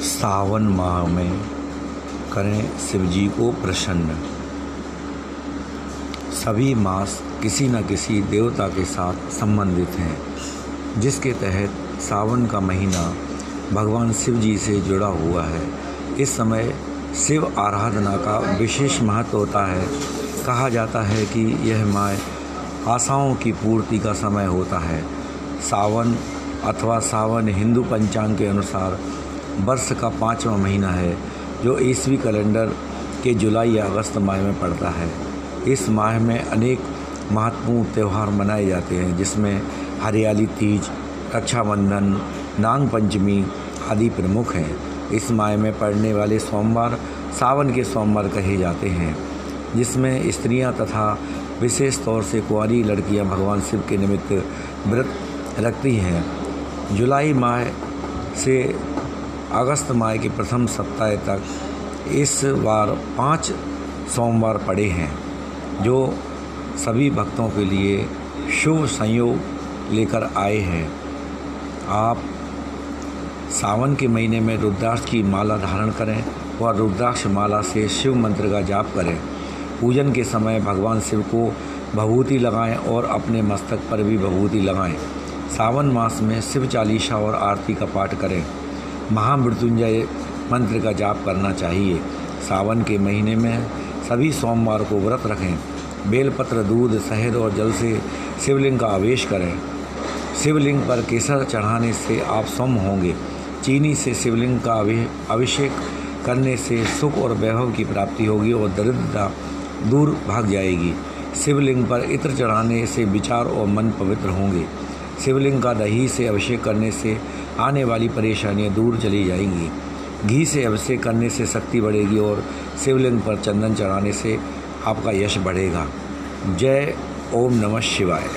सावन माह में करें शिव जी को प्रसन्न। सभी मास किसी न किसी देवता के साथ संबंधित हैं, जिसके तहत सावन का महीना भगवान शिव जी से जुड़ा हुआ है। इस समय शिव आराधना का विशेष महत्व होता है। कहा जाता है कि यह माय आशाओं की पूर्ति का समय होता है। सावन अथवा सावन हिंदू पंचांग के अनुसार वर्ष का पाँचवा महीना है, जो ईसवी कैलेंडर के जुलाई या अगस्त माह में पड़ता है। इस माह में अनेक महत्वपूर्ण त्यौहार मनाए जाते हैं, जिसमें हरियाली, तीज, रक्षाबंधन, नाग पंचमी आदि प्रमुख हैं। इस माह में पड़ने वाले सोमवार, सावन के सोमवार कहे जाते हैं, जिसमें स्त्रियाँ तथा विशेष तौर से कुंवारी लड़कियाँ भगवान शिव के निमित्त व्रत रखती हैं। जुलाई माह से अगस्त माह के प्रथम सप्ताह तक इस बार पाँच सोमवार पड़े हैं, जो सभी भक्तों के लिए शुभ संयोग लेकर आए हैं। आप सावन के महीने में रुद्राक्ष की माला धारण करें और रुद्राक्ष माला से शिव मंत्र का जाप करें। पूजन के समय भगवान शिव को भभूति लगाएँ और अपने मस्तक पर भी भभूति लगाएँ। सावन मास में शिव चालीसा और आरती का पाठ करें। महामृत्युंजय मंत्र का जाप करना चाहिए। सावन के महीने में सभी सोमवार को व्रत रखें। बेलपत्र, दूध, शहद और जल से शिवलिंग का आवेश करें। शिवलिंग पर केसर चढ़ाने से आप सम होंगे। चीनी से शिवलिंग का अभिषेक करने से सुख और वैभव की प्राप्ति होगी और दरिद्रता दूर भाग जाएगी। शिवलिंग पर इत्र चढ़ाने से विचार और मन पवित्र होंगे। शिवलिंग का दही से अभिषेक करने से आने वाली परेशानियाँ दूर चली जाएँगी। घी से अभिषेक करने से शक्ति बढ़ेगी और शिवलिंग पर चंदन चढ़ाने से आपका यश बढ़ेगा। जय, ओम नमः शिवाय।